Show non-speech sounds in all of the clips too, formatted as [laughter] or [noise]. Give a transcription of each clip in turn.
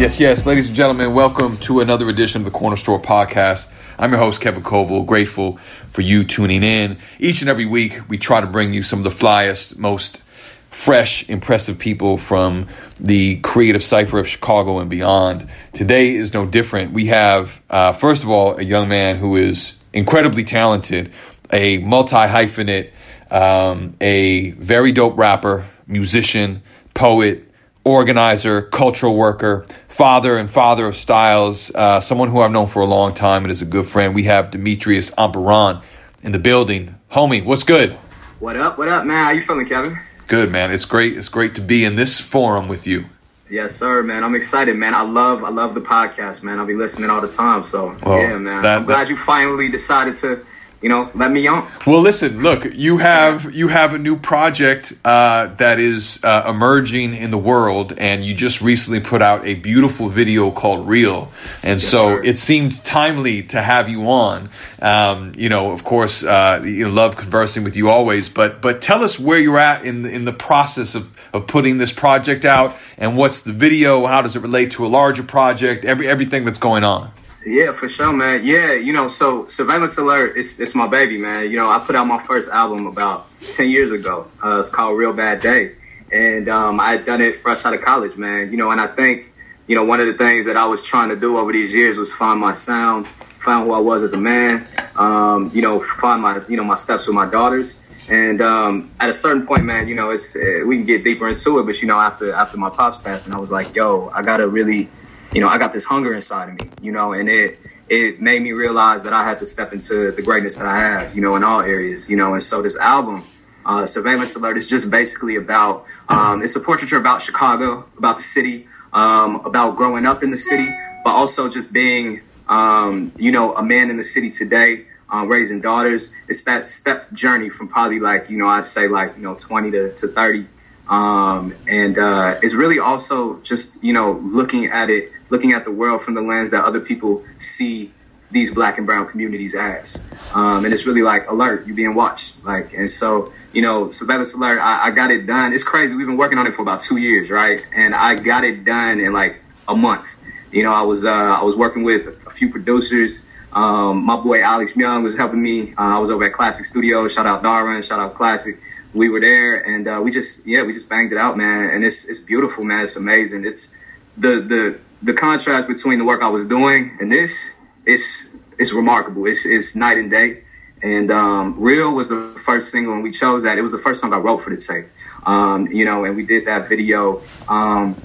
Yes, yes, ladies and gentlemen, welcome to another edition of the Cornerstore Podcast. I'm your host, Kevin Coval. Grateful for you tuning in. Each and every week, we try to bring you some of the flyest, most fresh, impressive people from the creative cipher of Chicago and beyond. Today is no different. We have, uh, first of all, a young man who is incredibly talented, a multi hyphenate, um, a very dope rapper, musician, poet, organizer, cultural worker, father and father of styles, uh, someone who I've known for a long time and is a good friend. We have Demetrius Amparan in the building. Homie, what's good? What up? What up, man? How you feeling, Kevin? Good, man. It's great. It's great to be in this forum with you. Yes, sir, man. I'm excited, man. I love, I love the podcast, man. I'll be listening all the time. So, well, yeah, man. That, I'm glad that, you finally decided to you know, let me on. Well, listen, look, you have you have a new project uh, that is uh, emerging in the world, and you just recently put out a beautiful video called "Real," and yes, so sir. it seems timely to have you on. Um, you know, of course, uh, you know, love conversing with you always, but but tell us where you're at in the, in the process of of putting this project out, and what's the video? How does it relate to a larger project? Every everything that's going on. Yeah, for sure, man. Yeah, you know, so Surveillance Alert, it's, it's my baby, man. You know, I put out my first album about 10 years ago. Uh, it's called Real Bad Day. And um, I had done it fresh out of college, man. You know, and I think, you know, one of the things that I was trying to do over these years was find my sound, find who I was as a man, um, you know, find my, you know, my steps with my daughters. And um, at a certain point, man, you know, it's uh, we can get deeper into it, but you know, after after my pops passed, and I was like, yo, I gotta really you know, I got this hunger inside of me, you know, and it it made me realize that I had to step into the greatness that I have, you know, in all areas, you know, and so this album, uh, Surveillance Alert, is just basically about um, it's a portraiture about Chicago, about the city, um, about growing up in the city, but also just being, um, you know, a man in the city today. Uh, raising daughters, it's that step journey from probably like you know I say like you know twenty to, to thirty, um, and uh, it's really also just you know looking at it, looking at the world from the lens that other people see these black and brown communities as. Um, and it's really like alert, you're being watched. Like, and so, you know, surveillance alert, I, I, got it done. It's crazy. We've been working on it for about two years, right? And I got it done in like a month. You know, I was, uh, I was working with a few producers. Um, my boy Alex Young was helping me. Uh, I was over at Classic Studios. Shout out Darwin. Shout out Classic we were there and uh, we just yeah we just banged it out man and it's it's beautiful man it's amazing it's the the the contrast between the work I was doing and this it's it's remarkable. It's it's night and day. And um, real was the first single and we chose that. It was the first song I wrote for the tape. Um, you know and we did that video. Um,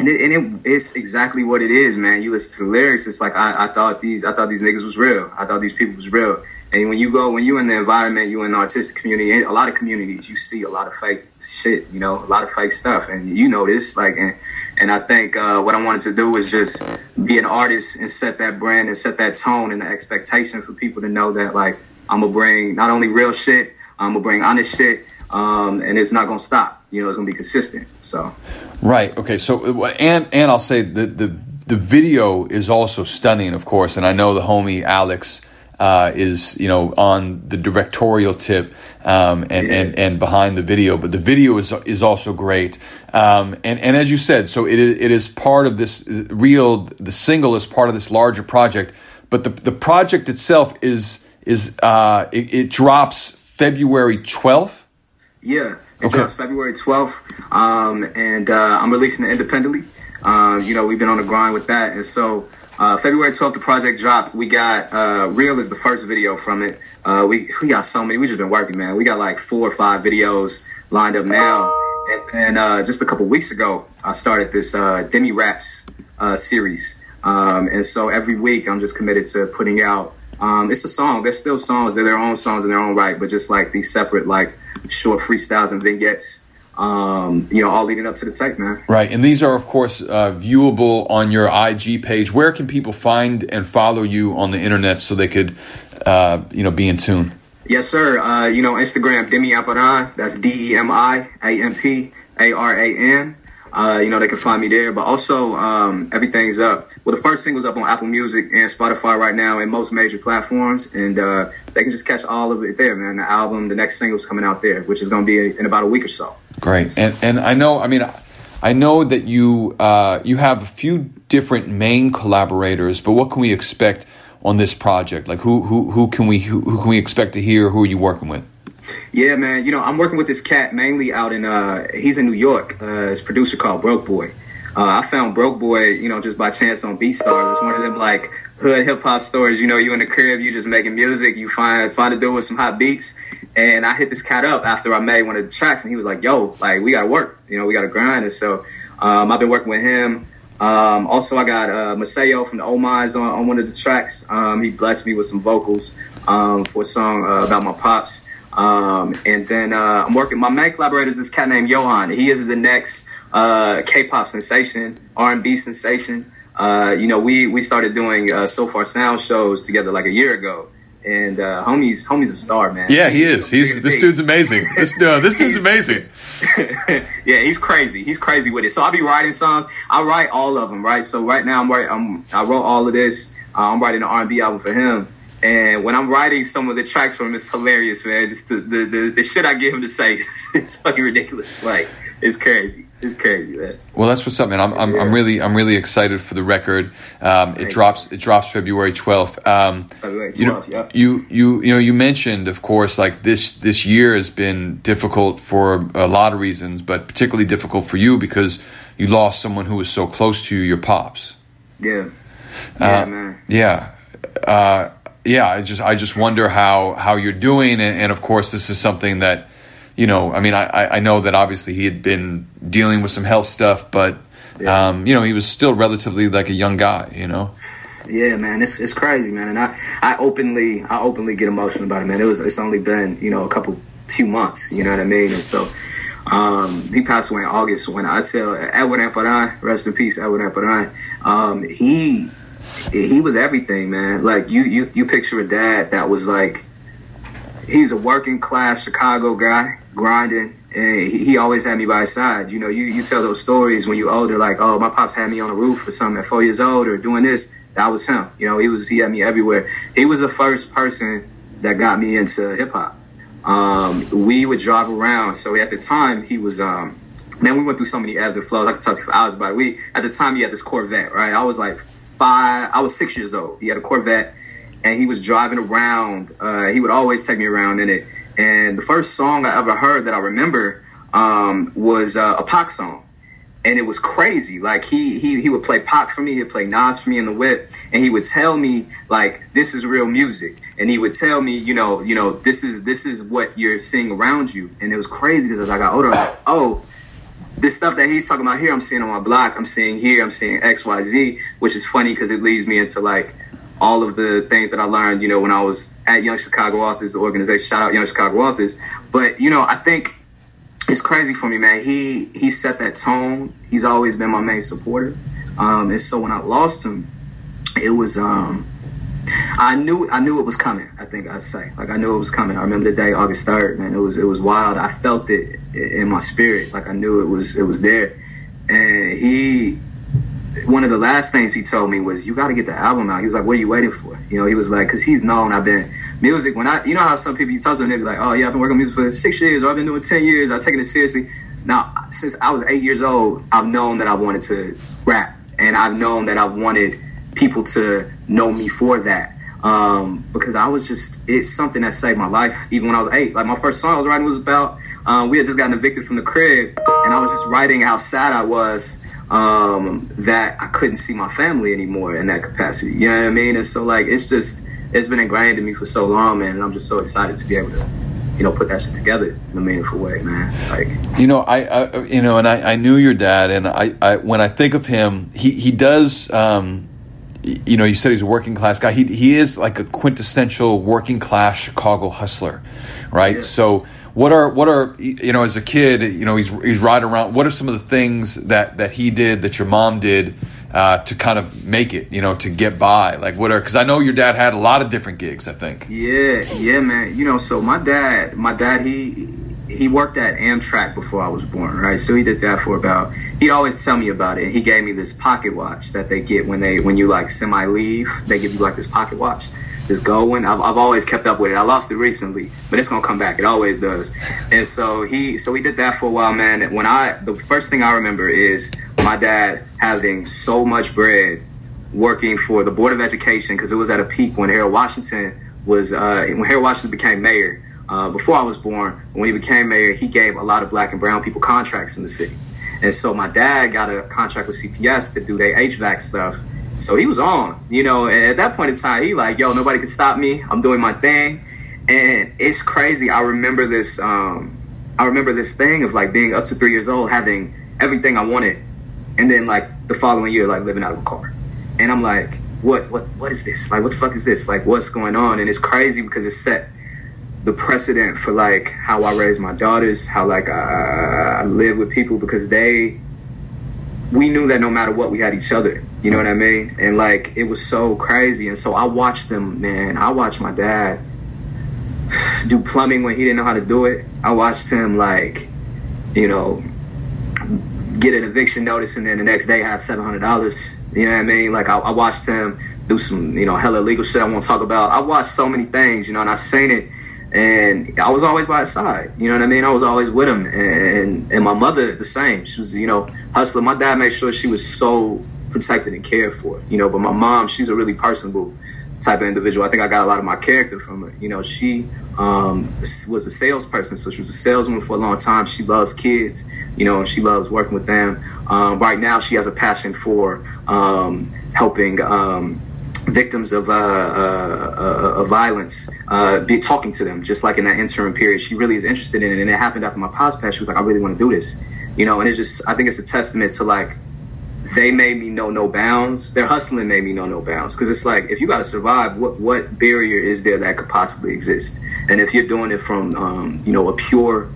and, it, and it, it's exactly what it is man you listen to the lyrics it's like I, I thought these I thought these niggas was real I thought these people was real and when you go, when you in the environment, you in the artistic community, a lot of communities, you see a lot of fake shit, you know, a lot of fake stuff, and you know this. Like, and and I think uh, what I wanted to do was just be an artist and set that brand and set that tone and the expectation for people to know that like I'm gonna bring not only real shit, I'm gonna bring honest shit, um, and it's not gonna stop. You know, it's gonna be consistent. So, right, okay. So, and and I'll say the the the video is also stunning, of course, and I know the homie Alex uh, is you know on the directorial tip um, and, and and behind the video, but the video is is also great. Um, and and as you said, so it it is part of this real. The single is part of this larger project, but the the project itself is is uh, it, it drops February twelfth. Yeah, it okay. drops February twelfth, um, and uh, I'm releasing it independently. Uh, you know, we've been on the grind with that, and so. Uh, February 12th, the project dropped. We got uh, Real is the first video from it. Uh, we we got so many. We just been working, man. We got like four or five videos lined up now. And, and uh, just a couple weeks ago, I started this uh, Demi Raps uh, series. Um, and so every week, I'm just committed to putting out. Um, it's a song. They're still songs. They're their own songs in their own right, but just like these separate, like short freestyles and vignettes um, you know, all leading up to the tape, man. Right, and these are of course uh, viewable on your IG page. Where can people find and follow you on the internet so they could, uh, you know, be in tune? Yes, sir. Uh, you know, Instagram, Demi Amparan. That's D E M I A M P A R A N. Uh, you know, they can find me there. But also, um, everything's up. Well, the first single's up on Apple Music and Spotify right now and most major platforms. And uh, they can just catch all of it there, man. The album, the next single's coming out there, which is going to be in about a week or so. Great. And, and I know, I mean, I know that you uh, you have a few different main collaborators, but what can we expect on this project? Like who who who can we who, who can we expect to hear? Who are you working with? Yeah, man. You know, I'm working with this cat mainly out in uh he's in New York. Uh his producer called Broke Boy. Uh, I found Broke Boy, you know, just by chance on BeatStars. It's one of them like hood hip hop stories. You know, you in the crib, you just making music, you find find a dude with some hot beats. And I hit this cat up after I made one of the tracks, and he was like, "Yo, like we gotta work. You know, we gotta grind." And so um, I've been working with him. Um, also, I got uh, Maceo from the O'My's on, on one of the tracks. Um, he blessed me with some vocals um, for a song uh, about my pops. Um, and then uh, I'm working. My main collaborator is this cat named Johan. He is the next uh, K-pop sensation, R&B sensation. Uh, you know, we we started doing uh, Sofar Sound shows together like a year ago. And uh, homie's homie's a star, man. Yeah, he is. He's [laughs] this dude's amazing. This uh, this dude's amazing. yeah, he's crazy. He's crazy with it. So I'll be writing songs. I write all of them, right? So right now I'm writing. I'm, I wrote all of this. Uh, I'm writing an R&B album for him. And when I'm writing some of the tracks from him, it's hilarious, man. Just the the, the, the shit I get him to say [laughs] is, is fucking ridiculous. Like it's crazy. It's crazy, man. Well, that's what's up, man. I'm, I'm, yeah. I'm really I'm really excited for the record. Um, it drops it drops February 12th. Um, February 12th. You know, yeah. you you you know you mentioned, of course, like this this year has been difficult for a lot of reasons, but particularly difficult for you because you lost someone who was so close to you, your pops. Yeah. Yeah, uh, man. Yeah. Uh, yeah, I just I just wonder how how you're doing, and, and, of course this is something that you know. I mean, I I know that obviously he had been dealing with some health stuff, but yeah. um, you know he was still relatively like a young guy, you know. Yeah, man, it's it's crazy, man, and I I openly I openly get emotional about it, man. It was it's only been you know a couple few months, you know what I mean, and so. Um, he passed away in August when I tell Edward Amparan, rest in peace, Edward Amparan. Um, he he was everything, man. Like you, you, you picture a dad that was like, he's a working class Chicago guy grinding, and he, he, always had me by his side. You know, you, you tell those stories when you're older, like, oh, my pops had me on the roof or something at four years old or doing this. That was him. You know, he was he had me everywhere. He was the first person that got me into hip hop. Um, we would drive around. So at the time, he was. Um, man, we went through so many ebbs and flows. I could talk to you for hours about it. We at the time he had this Corvette, right? I was like five. I was six years old. He had a Corvette, and he was driving around. Uh, he would always take me around in it. And the first song I ever heard that I remember um, was uh, a Pac song, and it was crazy. Like he he he would play Pac for me, he'd play Nas for me in the whip, and he would tell me like this is real music, and he would tell me you know you know this is this is what you're seeing around you, and it was crazy because as I got older, like oh this stuff that he's talking about here, I'm seeing on my block. I'm seeing here. I'm seeing X, Y, Z, which is funny because it leads me into like all of the things that I learned, you know, when I was at Young Chicago Authors, the organization. Shout out Young Chicago Authors. But you know, I think it's crazy for me, man. He he set that tone. He's always been my main supporter. Um, and so when I lost him, it was um, I knew I knew it was coming. I think I'd say like I knew it was coming. I remember the day, August third, man. It was it was wild. I felt it in my spirit, like I knew it was it was there. And he, one of the last things he told me was, "You got to get the album out." He was like, "What are you waiting for?" You know, he was like, because he's known I've been music. When I, you know how some people you talk to them, they be like, "Oh yeah, I've been working music for six years, or I've been doing ten years. I've taken it seriously." Now, since I was eight years old, I've known that I wanted to rap, and I've known that I wanted people to know me for that um, because I was just it's something that saved my life even when I was eight. Like my first song I was writing was about um, we had just gotten evicted from the crib, and I was just writing how sad I was um, that I couldn't see my family anymore in that capacity. You know what I mean? And so like it's just it's been ingrained in me for so long, man, and I'm just so excited to be able to you know, put that shit together in a meaningful way, man. Like, you know, I, I you know, and I, I knew your dad, and I, I, when I think of him, he, he does, um, you know, you said he's a working class guy. He he is like a quintessential working class Chicago hustler, right? Yeah. So what are what are you know as a kid, you know, he's he's riding around. What are some of the things that that he did that your mom did uh, to kind of make it, you know, to get by? Like what are because I know your dad had a lot of different gigs. I think. Yeah, yeah, man. You know, so my dad, my dad, he he worked at Amtrak before I was born, right? So he did that for about. He'd always tell me about it. He gave me this pocket watch that they get when they when you like semi leave. They give you like this pocket watch. is going. I've, I've always kept up with it. I lost it recently, but it's gonna come back. It always does. And so he, so we did that for a while, man. When I, the first thing I remember is my dad having so much bread working for the Board of Education because it was at a peak when Harold Washington was, uh, when Harold Washington became mayor. Uh, before I was born, when he became mayor, he gave a lot of black and brown people contracts in the city. And so my dad got a contract with CPS to do their HVAC stuff. So he was on, you know, and at that point in time, he like, yo, nobody can stop me. I'm doing my thing. And it's crazy. I remember this, um, I remember this thing of like being up to three years old, having everything I wanted. And then like the following year, like living out of a car. And I'm like, what, what, what is this? Like, what the fuck is this? Like, what's going on? And it's crazy because it's set the precedent for like how I raise my daughters, how like I, I live with people because they, we knew that no matter what, we had each other. You know what I mean? And like it was so crazy. And so I watched them, man. I watched my dad do plumbing when he didn't know how to do it. I watched him like, you know, get an eviction notice and then the next day have seven hundred dollars. You know what I mean? Like I, I, watched him do some, you know, hella illegal shit I won't talk about. I watched so many things, you know, and I've seen it and I was always by his side. You know what I mean? I was always with him, and and my mother the same. She was, you know, hustler. My dad made sure she was so protected and cared for. You know, but my mom, she's a really personable type of individual. I think I got a lot of my character from her. You know, she um, was a salesperson, so she was a saleswoman for a long time. She loves kids, you know, and she loves working with them. Um, right now, she has a passion for um, helping um, victims of, uh, uh, uh, of violence uh, be talking to them, just like in that interim period. She really is interested in it, and it happened after my past passed. She was like, "I really want to do this," you know. And it's just, I think it's a testament to like they made me know no bounds. Their hustling made me know no bounds because it's like if you got to survive, what what barrier is there that could possibly exist? And if you're doing it from um, you know a pure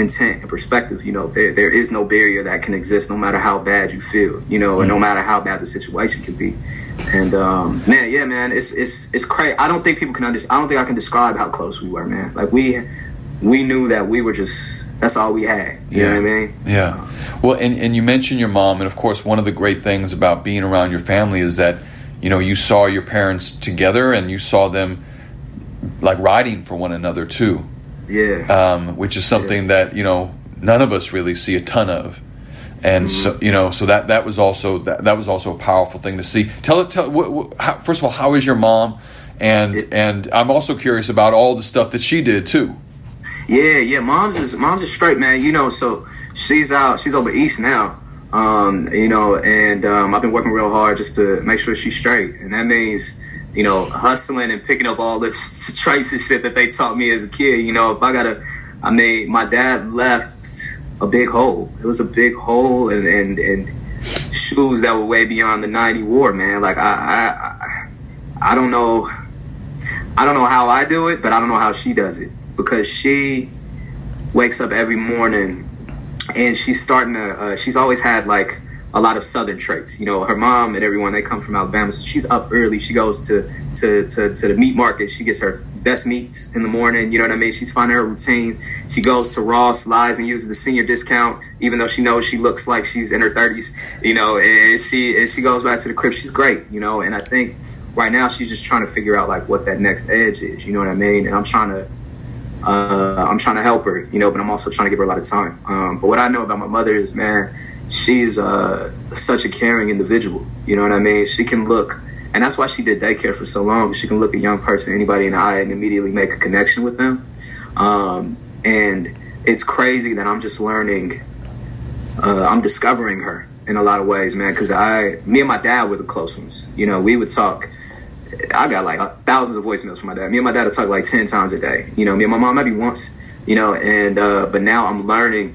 intent and perspective, you know there there is no barrier that can exist no matter how bad you feel, you know, and no matter how bad the situation can be. And um, man, yeah, man, it's it's it's crazy. I don't think people can understand. I don't think I can describe how close we were, man. Like we we knew that we were just that's all we had. You yeah. know what I mean? Yeah. Well, and, and you mentioned your mom, and of course, one of the great things about being around your family is that, you know, you saw your parents together and you saw them like riding for one another too. Yeah. Um, which is something yeah. that, you know, none of us really see a ton of. And mm-hmm. so, you know, so that, that was also, that, that was also a powerful thing to see. Tell us, tell, what, what, how, first of all, how is your mom? And, it, and I'm also curious about all the stuff that she did too. Yeah, yeah. Mom's is mom's is straight, man. You know, so she's out. She's over east now. Um, you know, and um, I've been working real hard just to make sure she's straight, and that means you know hustling and picking up all [laughs] traits and shit that they taught me as a kid. You know, if I gotta, I mean, my dad left a big hole. It was a big hole, and and and shoes that were way beyond the '90 war, man. Like I, I, I don't know, I don't know how I do it, but I don't know how she does it because she wakes up every morning and she's starting to uh, she's always had like a lot of southern traits. You know her mom and everyone they come from alabama so she's up early. She goes to to to, to the meat market. She gets her best meats in the morning you know what i mean? She's finding her routines. She goes to ross lies and uses the senior discount even though she knows she looks like she's in her 30s you know and she and she goes back to the crib. She's great you know and i think right now she's just trying to figure out like what that next edge is you know what i mean? And i'm trying to uh, I'm trying to help her, you know, but I'm also trying to give her a lot of time. Um, but what I know about my mother is, man, she's uh, such a caring individual. You know what I mean? She can look, and that's why she did daycare for so long. She can look a young person, anybody in the eye, and immediately make a connection with them. Um, and it's crazy that I'm just learning. Uh, I'm discovering her in a lot of ways, man. Because I, me and my dad were the close ones. You know, we would talk I got like thousands of voicemails from my dad. Me and my dad would talk like ten times a day. You know, me and my mom maybe once. You know, and uh, but now I'm learning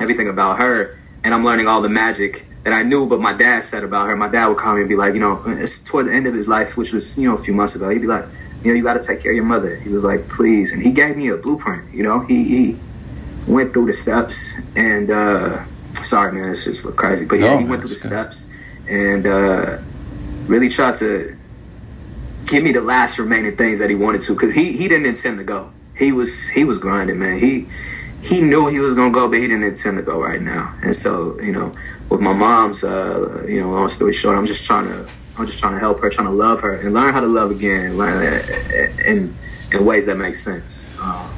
everything about her, and I'm learning all the magic that I knew, but my dad said about her. My dad would call me and be like, you know, it's toward the end of his life, which was you know a few months ago. He'd be like, you know, you got to take care of your mother. He was like, please, and he gave me a blueprint. You know, he, he went through the steps, and uh, sorry, man, it's just crazy, but yeah, no, he went through the steps and uh, really tried to give me the last remaining things that he wanted to because he he didn't intend to go. He was he was grinding, man. He he knew he was gonna go, but he didn't intend to go right now. And so you know, with my mom's, uh, you know, long story short, I'm just trying to I'm just trying to help her, trying to love her, and learn how to love again, learn in in ways that make sense. Um,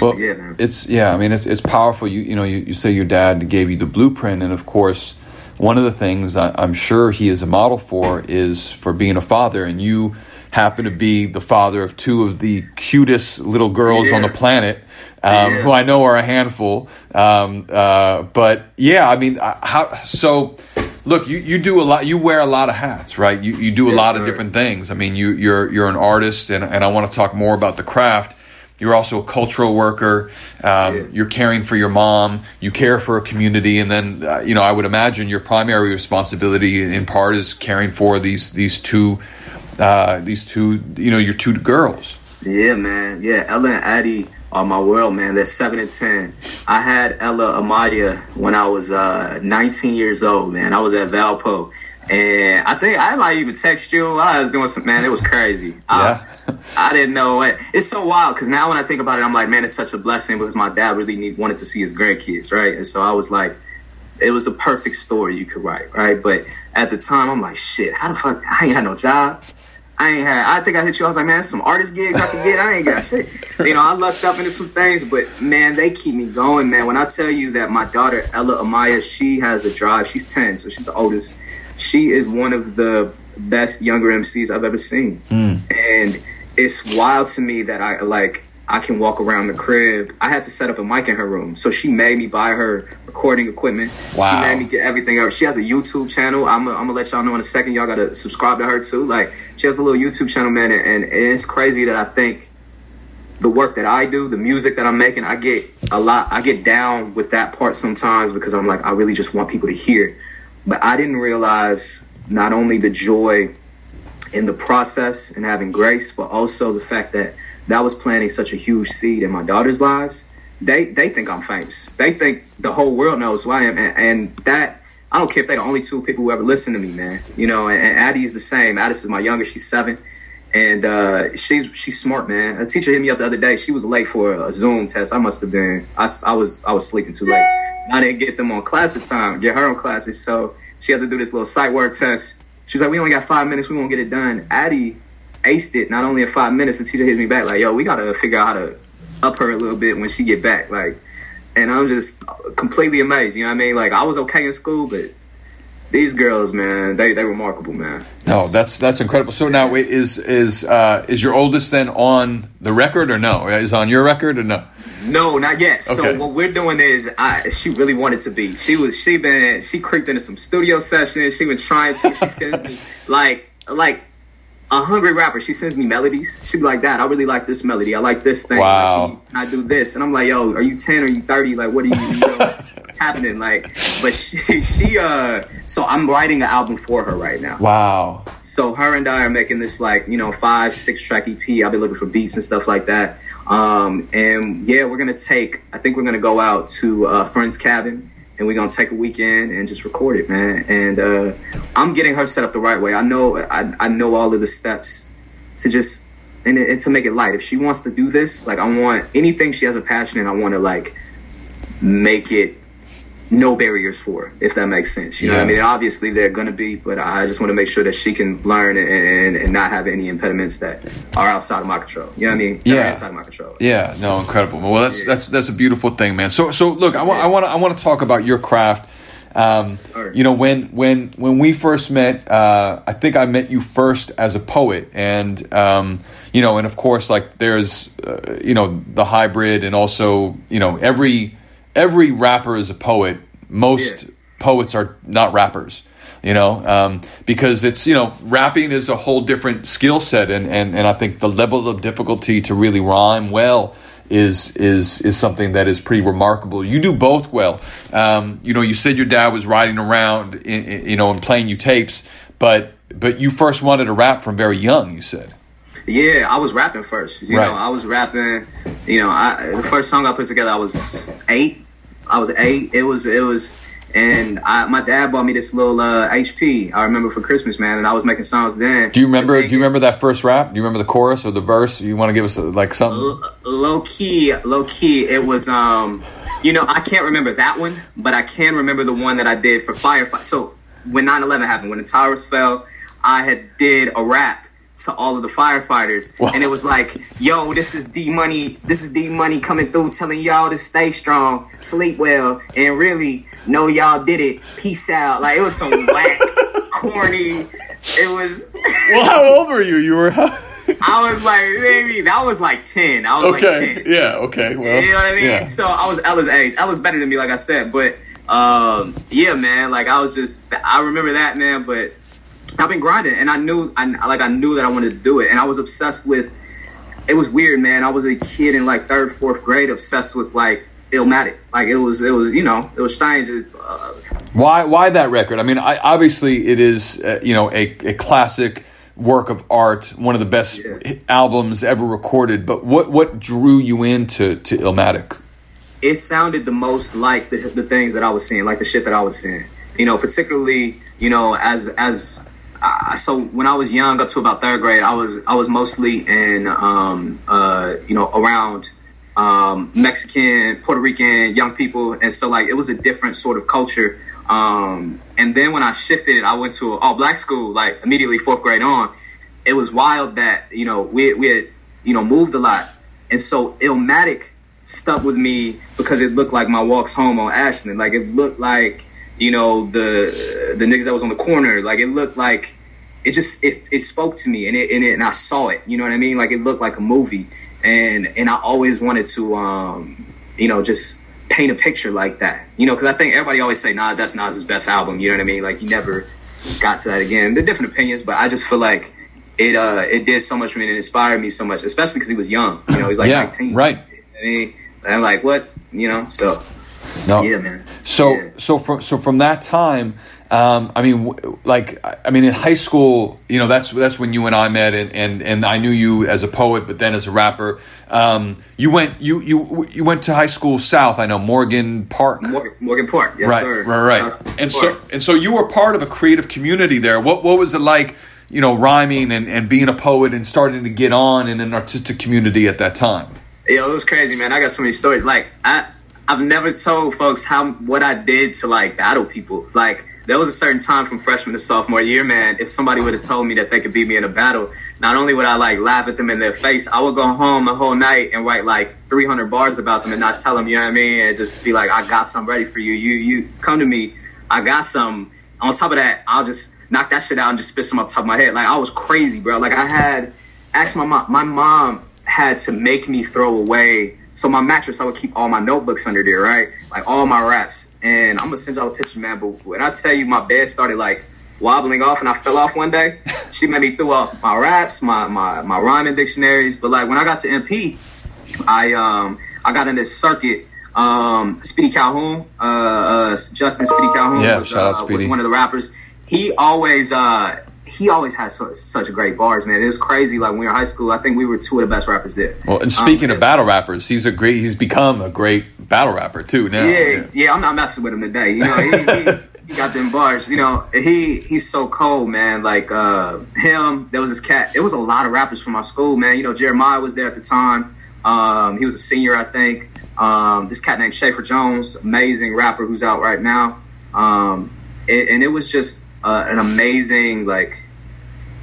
well, yeah, man. it's yeah. I mean, it's it's powerful. You you know, you, you say your dad gave you the blueprint, and of course, one of the things I, am sure he is a model for is for being a father, and you happen to be the father of two of the cutest little girls yeah. on the planet, um, yeah. who I know are a handful. Um, uh, but yeah, I mean, how so? Look, you, you do a lot. You wear a lot of hats, right? You you do a yes, lot sir. of different things. I mean, you you're you're an artist, and and I want to talk more about the craft. You're also a cultural worker. Um, yeah. You're caring for your mom. You care for a community, and then uh, you know I would imagine your primary responsibility, in part, is caring for these these two uh, these two you know your two girls. Yeah, man. Yeah, Ella and Addie are my world, man. They're seven and ten. I had Ella Amadia when I was uh, 19 years old, man. I was at Valpo. And I think I might even text you. I was doing some man. It was crazy. Yeah. I, [laughs] I didn't know what. It's so wild because now when I think about it, I'm like, man, it's such a blessing because my dad really need, wanted to see his grandkids, right? And so I was like, it was a perfect story you could write, right? But at the time, I'm like, shit, how the fuck? I ain't had no job. I ain't had. I think I hit you. I was like, man, some artist gigs I can get. I ain't got shit. [laughs] You know, I lucked up into some things, but man, they keep me going, man. When I tell you that my daughter Ella Amaya, she has a drive. She's ten, so she's the oldest she is one of the best younger MCs I've ever seen. Mm. And it's wild to me that I like I can walk around the crib. I had to set up a mic in her room. So she made me buy her recording equipment. Wow. She made me get everything up. She has a YouTube channel. I'm gonna let y'all know in a second. Y'all gotta subscribe to her too. Like she has a little YouTube channel, man, and, and it's crazy that I think the work that I do, the music that I'm making, I get a lot I get down with that part sometimes because I'm like, I really just want people to hear but I didn't realize not only the joy in the process and having grace, but also the fact that that was planting such a huge seed in my daughter's lives. They they think I'm famous. They think the whole world knows who I am, and, and that I don't care if they're the only two people who ever listen to me, man. You know, and, and Addie's the same. Addis is my youngest; she's seven, and uh, she's she's smart, man. A teacher hit me up the other day. She was late for a Zoom test. I must have been. I, I was I was sleeping too late. I didn't get them on classes time, get her on classes. So she had to do this little sight work test. She was like, we only got five minutes. We won't get it done. Addie aced it not only in five minutes. The teacher hits me back like, yo, we got to figure out how to up her a little bit when she get back. Like, and I'm just completely amazed. You know what I mean? Like, I was okay in school, but these girls, man, they they remarkable, man. No, that's that's incredible. So now is is uh, is your oldest then on the record or no? Is on your record or no? No, not yet. Okay. So what we're doing is, I, she really wanted to be. She was she been she creeped into some studio sessions. She been trying to. She sends me [laughs] like like a hungry rapper. She sends me melodies. She'd be like, "That I really like this melody. I like this thing. Wow. Like, I do this." And I'm like, "Yo, are you ten? Are you 30? Like, what are you? you know, [laughs] what's happening?" Like, but she, [laughs] she, uh, so I'm writing an album for her right now. Wow. So her and I are making this like, you know, five, six track EP. I've been looking for beats and stuff like that. Um, and yeah, we're gonna take. I think we're gonna go out to a friend's cabin and we're gonna take a weekend and just record it, man. And uh, I'm getting her set up the right way. I know I, I know all of the steps to just and, and to make it light. If she wants to do this, like I want anything she has a passion in, I want to like make it no barriers for, if that makes sense. You yeah. know what I mean? Obviously, they're going to be, but I just want to make sure that she can learn and, and, not have any impediments that are outside of my control. You know what I mean? yeah. Outside of my control. Yeah. No, incredible. Well, that's, yeah. that's, that's a beautiful thing, man. So, so look, I want, I want to, I want to talk about your craft. Um, you know, when, when, when we first met, uh, I think I met you first as a poet and, um, you know, and of course, like there's, uh, you know, the hybrid and also, you know, every, every rapper is a poet. Most yeah. poets are not rappers, you know, um, because it's you know rapping is a whole different skill set, and, and and I think the level of difficulty to really rhyme well is is is something that is pretty remarkable. You do both well. Um, you know, you said your dad was riding around, in, in, you know, and playing you tapes, but but you first wanted to rap from very young. You said. Yeah, I was rapping first. You right. know, I was rapping. You know, I, the first song I put together, I was eight. I was eight. It was it was, and I, my dad bought me this little uh, HP. I remember for Christmas, man, and I was making songs then. Do you remember? Do you remember that first rap? Do you remember the chorus or the verse? You want to give us like something? L- low key, low key. It was um, you know, I can't remember that one, but I can remember the one that I did for Firefight. So when 9-11 happened, when the towers fell, I had did a rap to all of the firefighters, wow. and it was like, "Yo, this is D Money. This is D Money coming through, telling y'all to stay strong, sleep well, and really know y'all did it. Peace out." Like it was some [laughs] whack, corny. It was. well, how [laughs] old were you? You were. [laughs] I was like, maybe that was like ten. I was okay. like ten. Yeah. Okay. Well. You know what I mean? Yeah. So I was Ella's age. Ella's better than me, like I said. But um, yeah, man. Like I was just. I remember that, man. But I've been grinding, and I knew, I like, I knew that I wanted to do it, and I was obsessed with. It was weird, man. I was a kid in like third, fourth grade, obsessed with like Illmatic. Like it was, it was, you know, it was strange. Uh, why, why that record? I mean, I, obviously it is, uh, you know, a, a classic work of art, one of the best yeah. albums ever recorded. But what, what drew you into to Illmatic? It sounded the most like the, the things that I was seeing, like the shit that I was seeing. You know, particularly, you know, as as uh, so when I was young, up to about third grade, I was I was mostly in um, uh, you know around um, Mexican, Puerto Rican young people, and so like it was a different sort of culture. Um, and then when I shifted, I went to all black school, like immediately fourth grade on. It was wild that you know we we had you know moved a lot, and so Illmatic stuck with me because it looked like my walks home on Ashland. Like it looked like you know the the niggas that was on the corner. Like it looked like it just it, it spoke to me and it, and it and I saw it. You know what I mean? Like it looked like a movie, and and I always wanted to um you know just paint a picture like that. You know, because I think everybody always say, "Nah, that's Nas's best album." You know what I mean? Like he never got to that again. They're different opinions, but I just feel like it uh it did so much for me and it inspired me so much, especially because he was young. You know, he's like yeah, 19. Right. I mean, I'm like, what? You know, so no. yeah, man. So yeah. so from so from that time, um, I mean, like I mean, in high school, you know, that's that's when you and I met, and and, and I knew you as a poet, but then as a rapper. Um, you went you you you went to high school south. I know Morgan Park. Morgan, Morgan Park, yes, right, sir. Right, right, uh, and so and so you were part of a creative community there. What what was it like? You know, rhyming and, and being a poet and starting to get on in an artistic community at that time. Yo, it was crazy, man. I got so many stories. Like I I've never told folks how what I did to like battle people. Like there was a certain time from freshman to sophomore year, man. If somebody would have told me that they could beat me in a battle, not only would I like laugh at them in their face, I would go home the whole night and write like 300 bars about them and not tell them, you know what I mean, and just be like, I got something ready for you. You you come to me, I got some. On top of that, I'll just knock that shit out and just spit some on top of my head. Like I was crazy, bro. Like I had asked my mom. My mom had to make me throw away so my mattress, I would keep all my notebooks under there, right? Like all my raps. And I'm gonna send y'all a picture, man. But when I tell you my bed started like wobbling off and I fell off one day, [laughs] she made me throw up my raps, my my my rhyming dictionaries. But like when I got to MP, I um I got in this circuit. Um, Speedy Calhoun, uh, uh Justin Speedy Calhoun yeah, was, uh, was one of the rappers. He always uh he always has so, such great bars, man. It was crazy. Like when we were in high school, I think we were two of the best rappers there. Well, and speaking um, of battle rappers, he's a great. He's become a great battle rapper too. Now, yeah, yeah, yeah I'm not messing with him today. You know, he, he, [laughs] he, got them bars. You know, he he's so cold, man. Like uh, him, there was this cat. It was a lot of rappers from our school, man. You know, Jeremiah was there at the time. Um, he was a senior, I think. Um, this cat named Schaefer Jones, amazing rapper who's out right now. Um, and, and it was just uh, an amazing like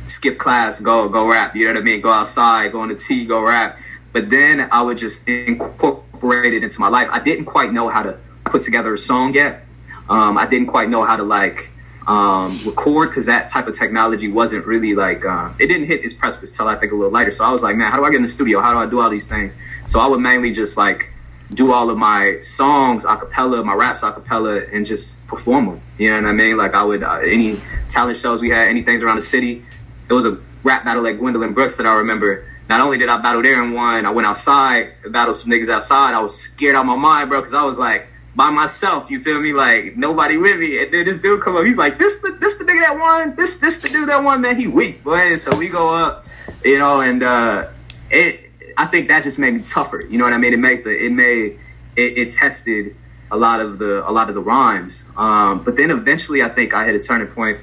skip class, go go rap. You know what I mean? Go outside, go on the T, go rap. But then I would just incorporate it into my life. I didn't quite know how to put together a song yet. Um, I didn't quite know how to like um, record because that type of technology wasn't really like uh, it didn't hit its precipice till I think a little later. So I was like, man, how do I get in the studio? How do I do all these things? So I would mainly just like do all of my songs a cappella, my raps a cappella, and just perform them. You know what I mean? Like I would uh, any talent shows we had, any things around the city. It was a rap battle at Gwendolyn Brooks that I remember. Not only did I battle there and won, I went outside battled some niggas outside. I was scared out my mind, bro, because I was like by myself. You feel me? Like nobody with me. And then this dude come up. He's like, "This the this the nigga that won. This this the dude that won. Man, he weak, boy." And so we go up, you know, and uh, it I think that just made me tougher. You know what I mean? It made the it made it, it tested a lot of the a lot of the rhymes. Um, but then eventually, I think I hit a turning point.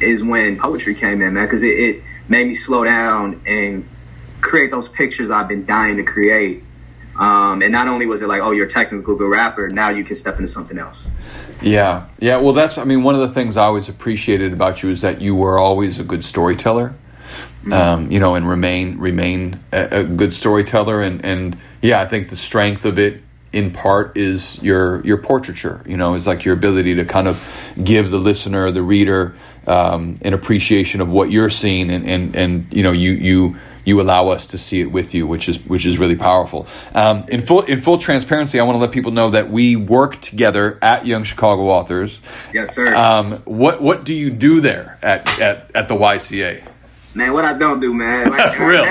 Is when poetry came in, man, because it, it made me slow down and create those pictures I've been dying to create. Um, and not only was it like, oh, you're a technical good rapper, now you can step into something else. Yeah, yeah. Well, that's I mean, one of the things I always appreciated about you is that you were always a good storyteller. Mm-hmm. Um, you know, and remain remain a, a, good storyteller, and and yeah, I think the strength of it in part is your your portraiture. You know, it's like your ability to kind of give the listener, the reader, um, an appreciation of what you're seeing, and and and you know, you you you allow us to see it with you, which is which is really powerful. Um, in full in full transparency, I want to let people know that we work together at Young Chicago Authors. Yes, sir. Um, what what do you do there at at, at the YCA? Man, what I don't do, man. [laughs] [laughs] For real.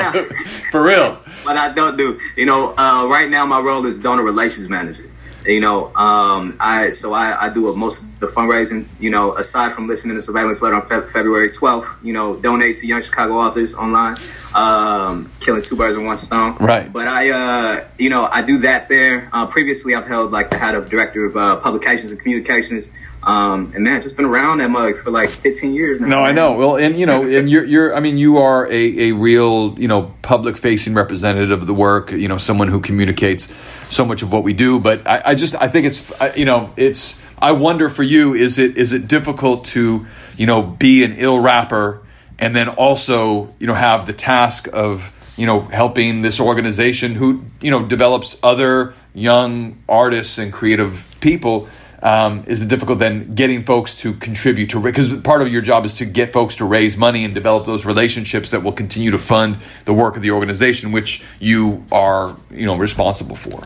For [laughs] real. what I don't do. You know, uh, right now my role is donor relations manager. You know, um, I so I, I do most of the fundraising. You know, aside from listening to Surveillance Alert on Fe- February 12th, you know, donate to Young Chicago Authors online, um, killing two birds with one stone. Right. But I, uh, you know, I do that there. Uh, previously, I've held like the head of director of uh, publications and communications. Um, and man, just been around that mug for like 15 years now. No, man. I know. Well, and you know, and you're, you're, I mean, you are a, a real, you know, public facing representative of the work, you know, someone who communicates so much of what we do. But I, I just, I think it's, you know, it's, I wonder for you, is it, is it difficult to, you know, be an ill rapper and then also, you know, have the task of, you know, helping this organization who, you know, develops other young artists and creative people um, is it difficult than getting folks to contribute to because part of your job is to get folks to raise money and develop those relationships that will continue to fund the work of the organization which you are you know responsible for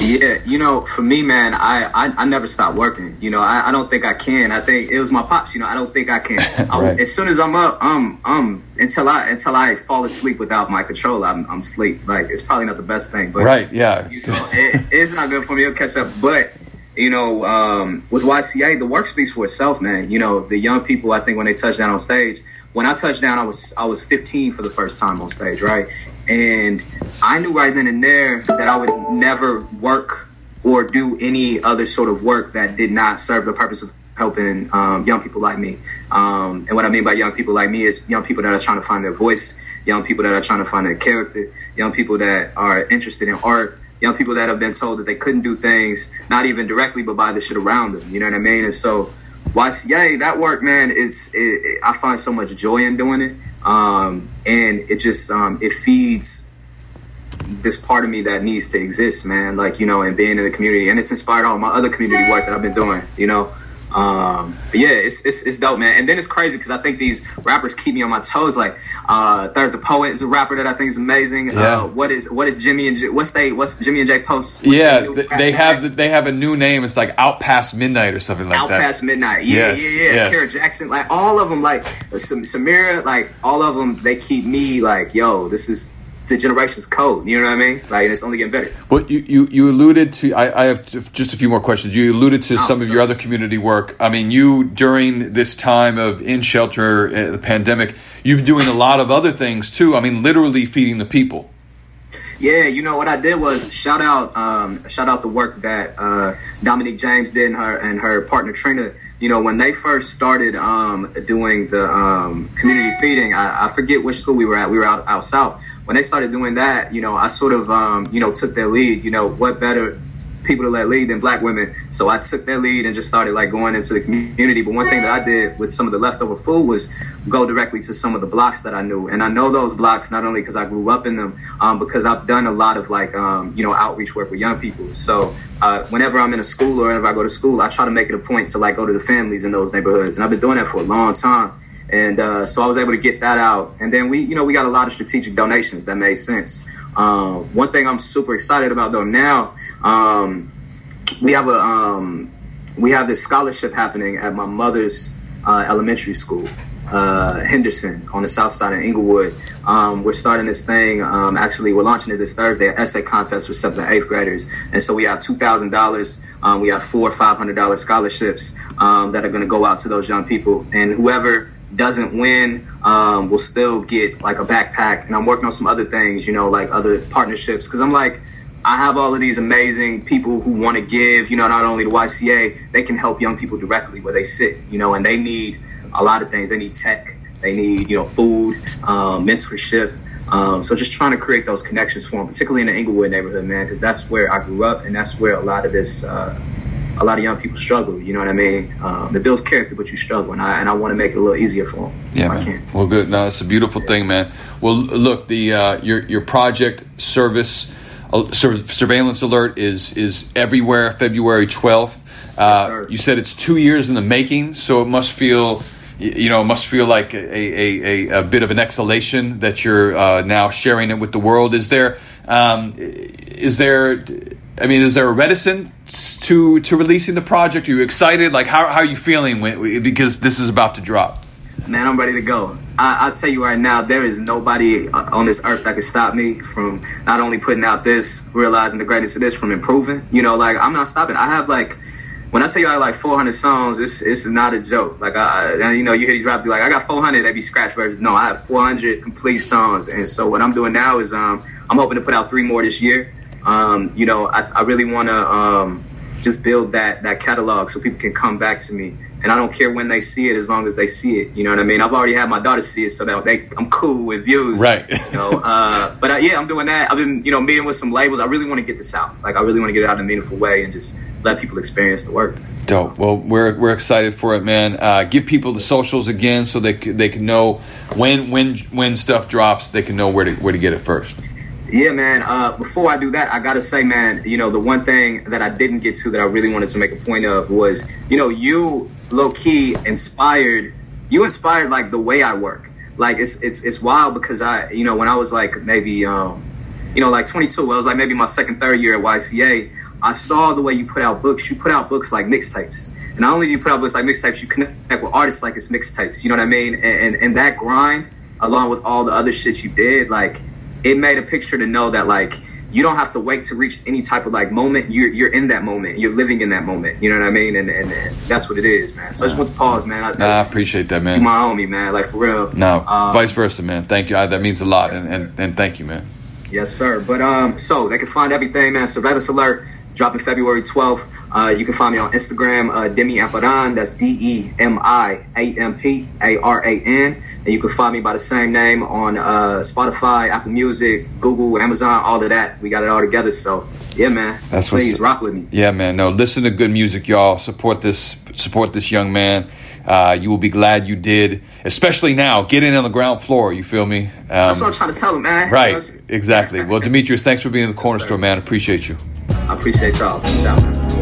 yeah, you know, for me, man, I I, I never stop working. You know, I, I don't think I can. I think it was my pops. You know, I don't think I can. [laughs] right. I, as soon as I'm up, um, um, until I until I fall asleep without my control, I'm I'm asleep. Like it's probably not the best thing, but right, yeah, you know, it, it's not good for me. to catch up, but you know, um, with YCA, the work speaks for itself, man. You know, the young people, I think when they touch down on stage, when I touched down, I was I was 15 for the first time on stage, right? And I knew right then and there that I would never work or do any other sort of work that did not serve the purpose of helping um, young people like me. Um, and what I mean by young people like me is young people that are trying to find their voice, young people that are trying to find their character, young people that are interested in art, young people that have been told that they couldn't do things, not even directly, but by the shit around them. You know what I mean? And so, YCA, that work, man, is it, it, I find so much joy in doing it, um, and it just um, it feeds this part of me that needs to exist, man. Like you know, and being in the community, and it's inspired all my other community work that I've been doing. You know, um, yeah, it's, it's, it's dope, man. And then it's crazy because I think these rappers keep me on my toes. Like uh, Third the Poet is a rapper that I think is amazing. Yeah. Uh, what is what is Jimmy and J- what's they what's Jimmy and Jay Post? yeah, they, they have the, they have a new name. It's like Out Past Midnight or something like Out that. Out Past Midnight. Yeah, yes, yeah, yeah. Yes. Kara Jackson, like all of them, like Samira, like all of them. They keep me like, yo, this is the generation's code. You know what I mean? Like, it's only getting better. Well, you you, you alluded to. I, I have just a few more questions. You alluded to oh, some of your other community work. I mean, you during this time of in shelter, uh, the pandemic, you've been doing a lot of other things too. I mean, literally feeding the people. Yeah, you know what I did was shout out, um, shout out the work that uh, Dominique James did and her and her partner Trina. You know, when they first started um, doing the um, community feeding, I, I, forget which school we were at. We were out, out south, when they started doing that, you know, I sort of, um, you know, took their lead. You know, what better people to let lead than black women? So I took their lead and just started like going into the community. But one thing that I did with some of the leftover food was go directly to some of the blocks that I knew, and I know those blocks not only because I grew up in them, um, because I've done a lot of like, um, you know, outreach work with young people. So uh, whenever I'm in a school or whenever I go to school, I try to make it a point to like go to the families in those neighborhoods, and I've been doing that for a long time. And uh, so I was able to get that out. And then we, you know, we got a lot of strategic donations that made sense. Um, one thing I'm super excited about though now, um, we have a um, we have this scholarship happening at my mother's uh, elementary school, uh, Henderson, on the south side of Englewood. Um, we're starting this thing. Um, actually, we're launching it this Thursday. An essay contest for seventh and eighth graders, and so we have two thousand um, dollars. We have four five hundred dollars scholarships um, that are going to go out to those young people, and whoever doesn't win um, will still get like a backpack. And i'm working on some other things you know like other partnerships. Because i'm like i have all of these amazing people who want to give you know not only the yca they can help young people directly where they sit you know and they need a lot of things. They need tech. They need you know food um, mentorship. Um, so just trying to create those connections for them, particularly in the Englewood neighborhood, man, because that's where I grew up and that's where a lot of this, uh, a lot of young people struggle. You know what I mean? Um, it builds character, but you struggle, and I and I want to make it a little easier for them. Yeah, man. Well, good. No, it's a beautiful thing, man. Well, look, the uh, your your project service. Uh, surveillance alert is is everywhere. February twelfth. Uh, you said it's two years in the making, so it must feel you know, it must feel like a, a, a, a, bit of an exhalation that you're uh, now sharing it with the world. Is there, um, is there, I mean, is there a reticence to to releasing the project? Are you excited? Like, how, how are you feeling when, because this is about to drop? Man, I'm ready to go. I, will tell you right now, there is nobody on this earth that can stop me from not only putting out this, realizing the greatness of this, from improving. You know, like I'm not stopping. I have like when I tell you I have like 400 songs, it's it's not a joke. Like I, you know, you hear these rappers be like, I got 400, they be scratch versions. No, I have 400 complete songs, and so what I'm doing now is um, I'm hoping to put out three more this year. Um, you know, I, I really want to um, just build that that catalog so people can come back to me, and I don't care when they see it as long as they see it. You know what I mean? I've already had my daughter see it, so that they I'm cool with views, right? You know, uh, but uh, yeah, I'm doing that. I've been you know meeting with some labels. I really want to get this out. Like I really want to get it out in a meaningful way and just let people experience the work. Dope. Well, we're we're excited for it, man. Uh, give people the socials again so they they can know when when when stuff drops. They can know where to where to get it first. Yeah, man. Uh, before I do that, I gotta say, man, you know, the one thing that I didn't get to that I really wanted to make a point of was, you know, you low key inspired. You inspired like the way I work. Like it's it's it's wild because I, you know, when I was like maybe, um, you know, like 22, I was like maybe my second, third year at YCA. I saw the way you put out books. You put out books like mixtapes. And not only do you put out books like mixtapes, you connect with artists like it's mixtapes. You know what I mean? And, and, and that grind, along with all the other shit you did, like it made a picture to know that like you don't have to wait to reach any type of like moment. You're you're in that moment. You're living in that moment. You know what I mean? And and, and that's what it is, man. So I just want to pause, man. I, nah, I appreciate that, man. You my homie, man. Like for real. No, um, vice versa, man. Thank you. I, that means a lot, yes, and, and, and thank you, man. Yes, sir. But um, so they can find everything, man. Surveillance alert dropping February 12th. Uh, you can find me on Instagram, uh, Demi Amparan. That's D E M I A M P A R A N. And you can find me by the same name on uh, Spotify, Apple Music, Google, Amazon, all of that. We got it all together. So yeah, man. That's Please rock with me. Yeah, man. No, listen to good music, y'all. Support this. Support this young man. Uh, you will be glad you did, especially now. Get in on the ground floor. You feel me? Um, That's what I'm trying to tell him, man. Right. Exactly. Well, [laughs] Demetrius, thanks for being in the corner yes, store, man. Appreciate you. Appreciate y'all. Peace out.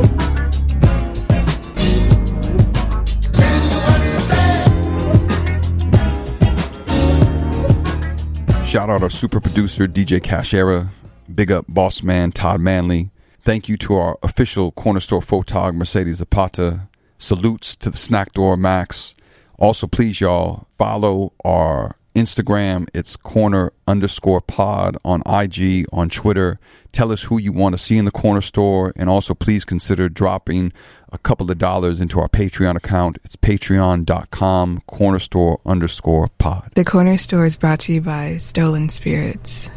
Shout out our super producer, DJ Cashera. Big up boss man, Todd Manley. Thank you to our official Cornerstore photog, Mercedes Zapata. Salutes to the Snack Door Max. Also, please, y'all, follow our Instagram. It's corner underscore pod on IG, on Twitter. Tell us who you want to see in the Cornerstore. And also, please consider dropping a couple of dollars into our Patreon account. It's patreon.com, corner store underscore pod. The Cornerstore is brought to you by Stolen Spirits.